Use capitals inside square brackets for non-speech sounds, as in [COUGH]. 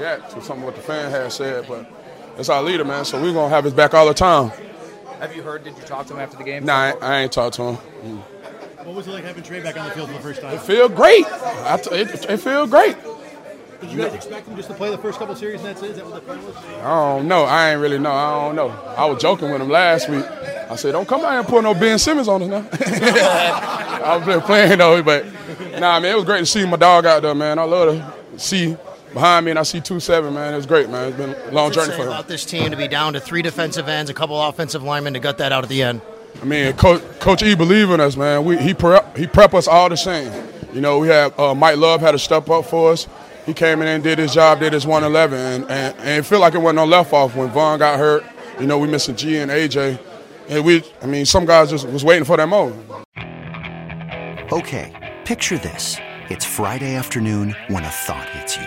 react to some of what the fan has said, but it's our leader, man. So we're gonna have his back all the time. Have you heard? Did you talk to him after the game? Nah, I, I ain't talked to him. What was it like having Trey back on the field for the first time? It feel great. I t- it, it feel great. Did you guys expect him just to play the first couple series and that's it? Is that what the plan was? I don't know. I ain't really know. I don't know. I was joking with him last week. I said, "Don't come out here and put no Ben Simmons on us now." [LAUGHS] I was just playing though, but nah, man, it was great to see my dog out there, man. I love to see behind me, and I see two seven, man. It was great, man. It's been a long journey for him. about this team to be down to three defensive ends, a couple offensive linemen to gut that out at the end. I mean, Coach, Coach E believe in us, man. We, he prep he prep us all the same. You know, we have uh, Mike Love had to step up for us. He came in and did his job, did his 111, and, and, and it feel like it wasn't no left off when Vaughn got hurt. You know, we missing G and AJ, and we, I mean, some guys just was waiting for that moment. Okay, picture this. It's Friday afternoon when a thought hits you.